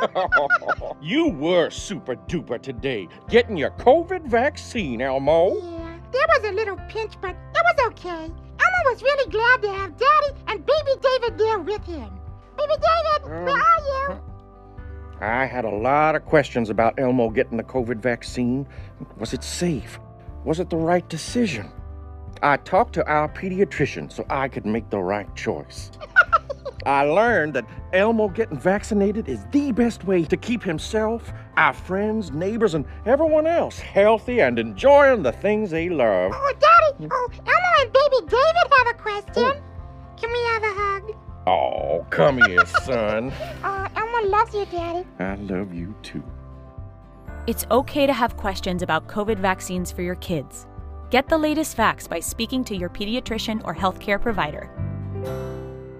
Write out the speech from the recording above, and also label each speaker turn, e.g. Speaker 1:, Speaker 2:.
Speaker 1: you were super duper today, getting your COVID vaccine, Elmo.
Speaker 2: Yeah, there was a little pinch, but it was okay. Elmo was really glad to have Daddy and Baby David there with him. Baby David, where
Speaker 1: Um,
Speaker 2: are you?
Speaker 1: I had a lot of questions about Elmo getting the COVID vaccine. Was it safe? Was it the right decision? I talked to our pediatrician so I could make the right choice. I learned that Elmo getting vaccinated is the best way to keep himself, our friends, neighbors, and everyone else healthy and enjoying the things they love.
Speaker 2: Oh, Daddy, oh, Elmo and Baby David have a question. Oh. Can we have a hug?
Speaker 1: Oh, come here, son.
Speaker 2: Oh, Elmo loves you, Daddy.
Speaker 1: I love you too.
Speaker 3: It's okay to have questions about COVID vaccines for your kids. Get the latest facts by speaking to your pediatrician or healthcare provider.